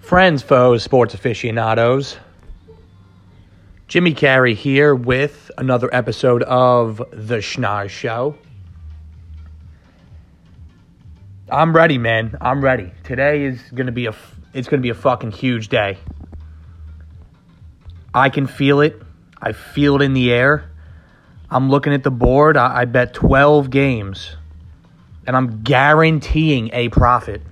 Friends, foes, sports aficionados. Jimmy Carey here with another episode of The Schnoz Show. I'm ready, man. I'm ready. Today is gonna be a it's gonna be a fucking huge day. I can feel it. I feel it in the air. I'm looking at the board. I, I bet 12 games, and I'm guaranteeing a profit.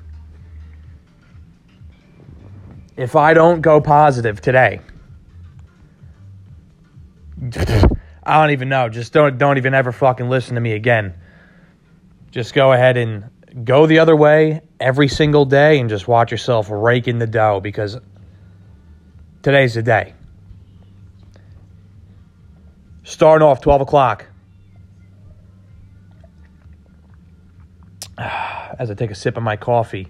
If I don't go positive today, I don't even know. Just don't don't even ever fucking listen to me again. Just go ahead and go the other way every single day and just watch yourself rake in the dough because today's the day. Starting off 12 o'clock. As I take a sip of my coffee.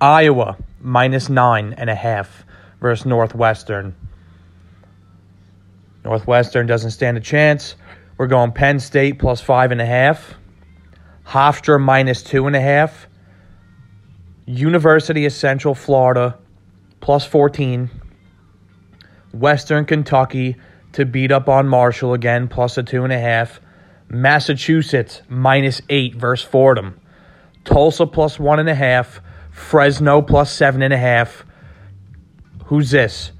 Iowa minus nine and a half versus Northwestern. Northwestern doesn't stand a chance. We're going Penn State plus five and a half. Hofstra minus two and a half. University of Central Florida plus 14. Western Kentucky to beat up on Marshall again plus a two and a half. Massachusetts minus eight versus Fordham. Tulsa plus one and a half. Fresno plus seven and a half. Who's this?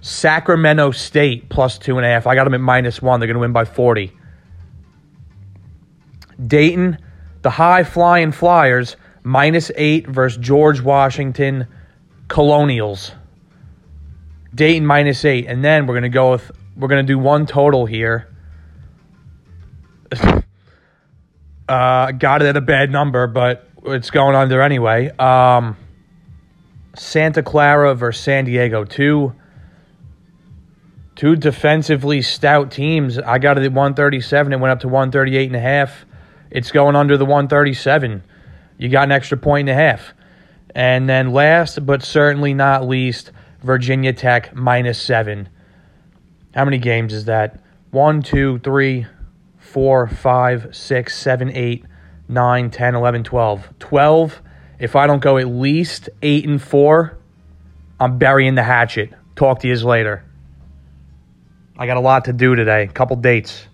Sacramento State plus two and a half. I got them at minus one. They're going to win by 40. Dayton, the high flying Flyers, minus eight versus George Washington Colonials. Dayton minus eight. And then we're going to go with, we're going to do one total here. uh, got it at a bad number, but it's going under anyway. Um, Santa Clara versus San Diego, two two defensively stout teams. I got it at 137. It went up to 138 and a half. It's going under the 137. You got an extra point and a half. And then last but certainly not least, Virginia Tech minus seven. How many games is that? One, two, three, four, five, six, seven, eight, 9, 10, 11, 12. 12, if I don't go at least 8 and 4, I'm burying the hatchet. Talk to you later. I got a lot to do today, a couple dates.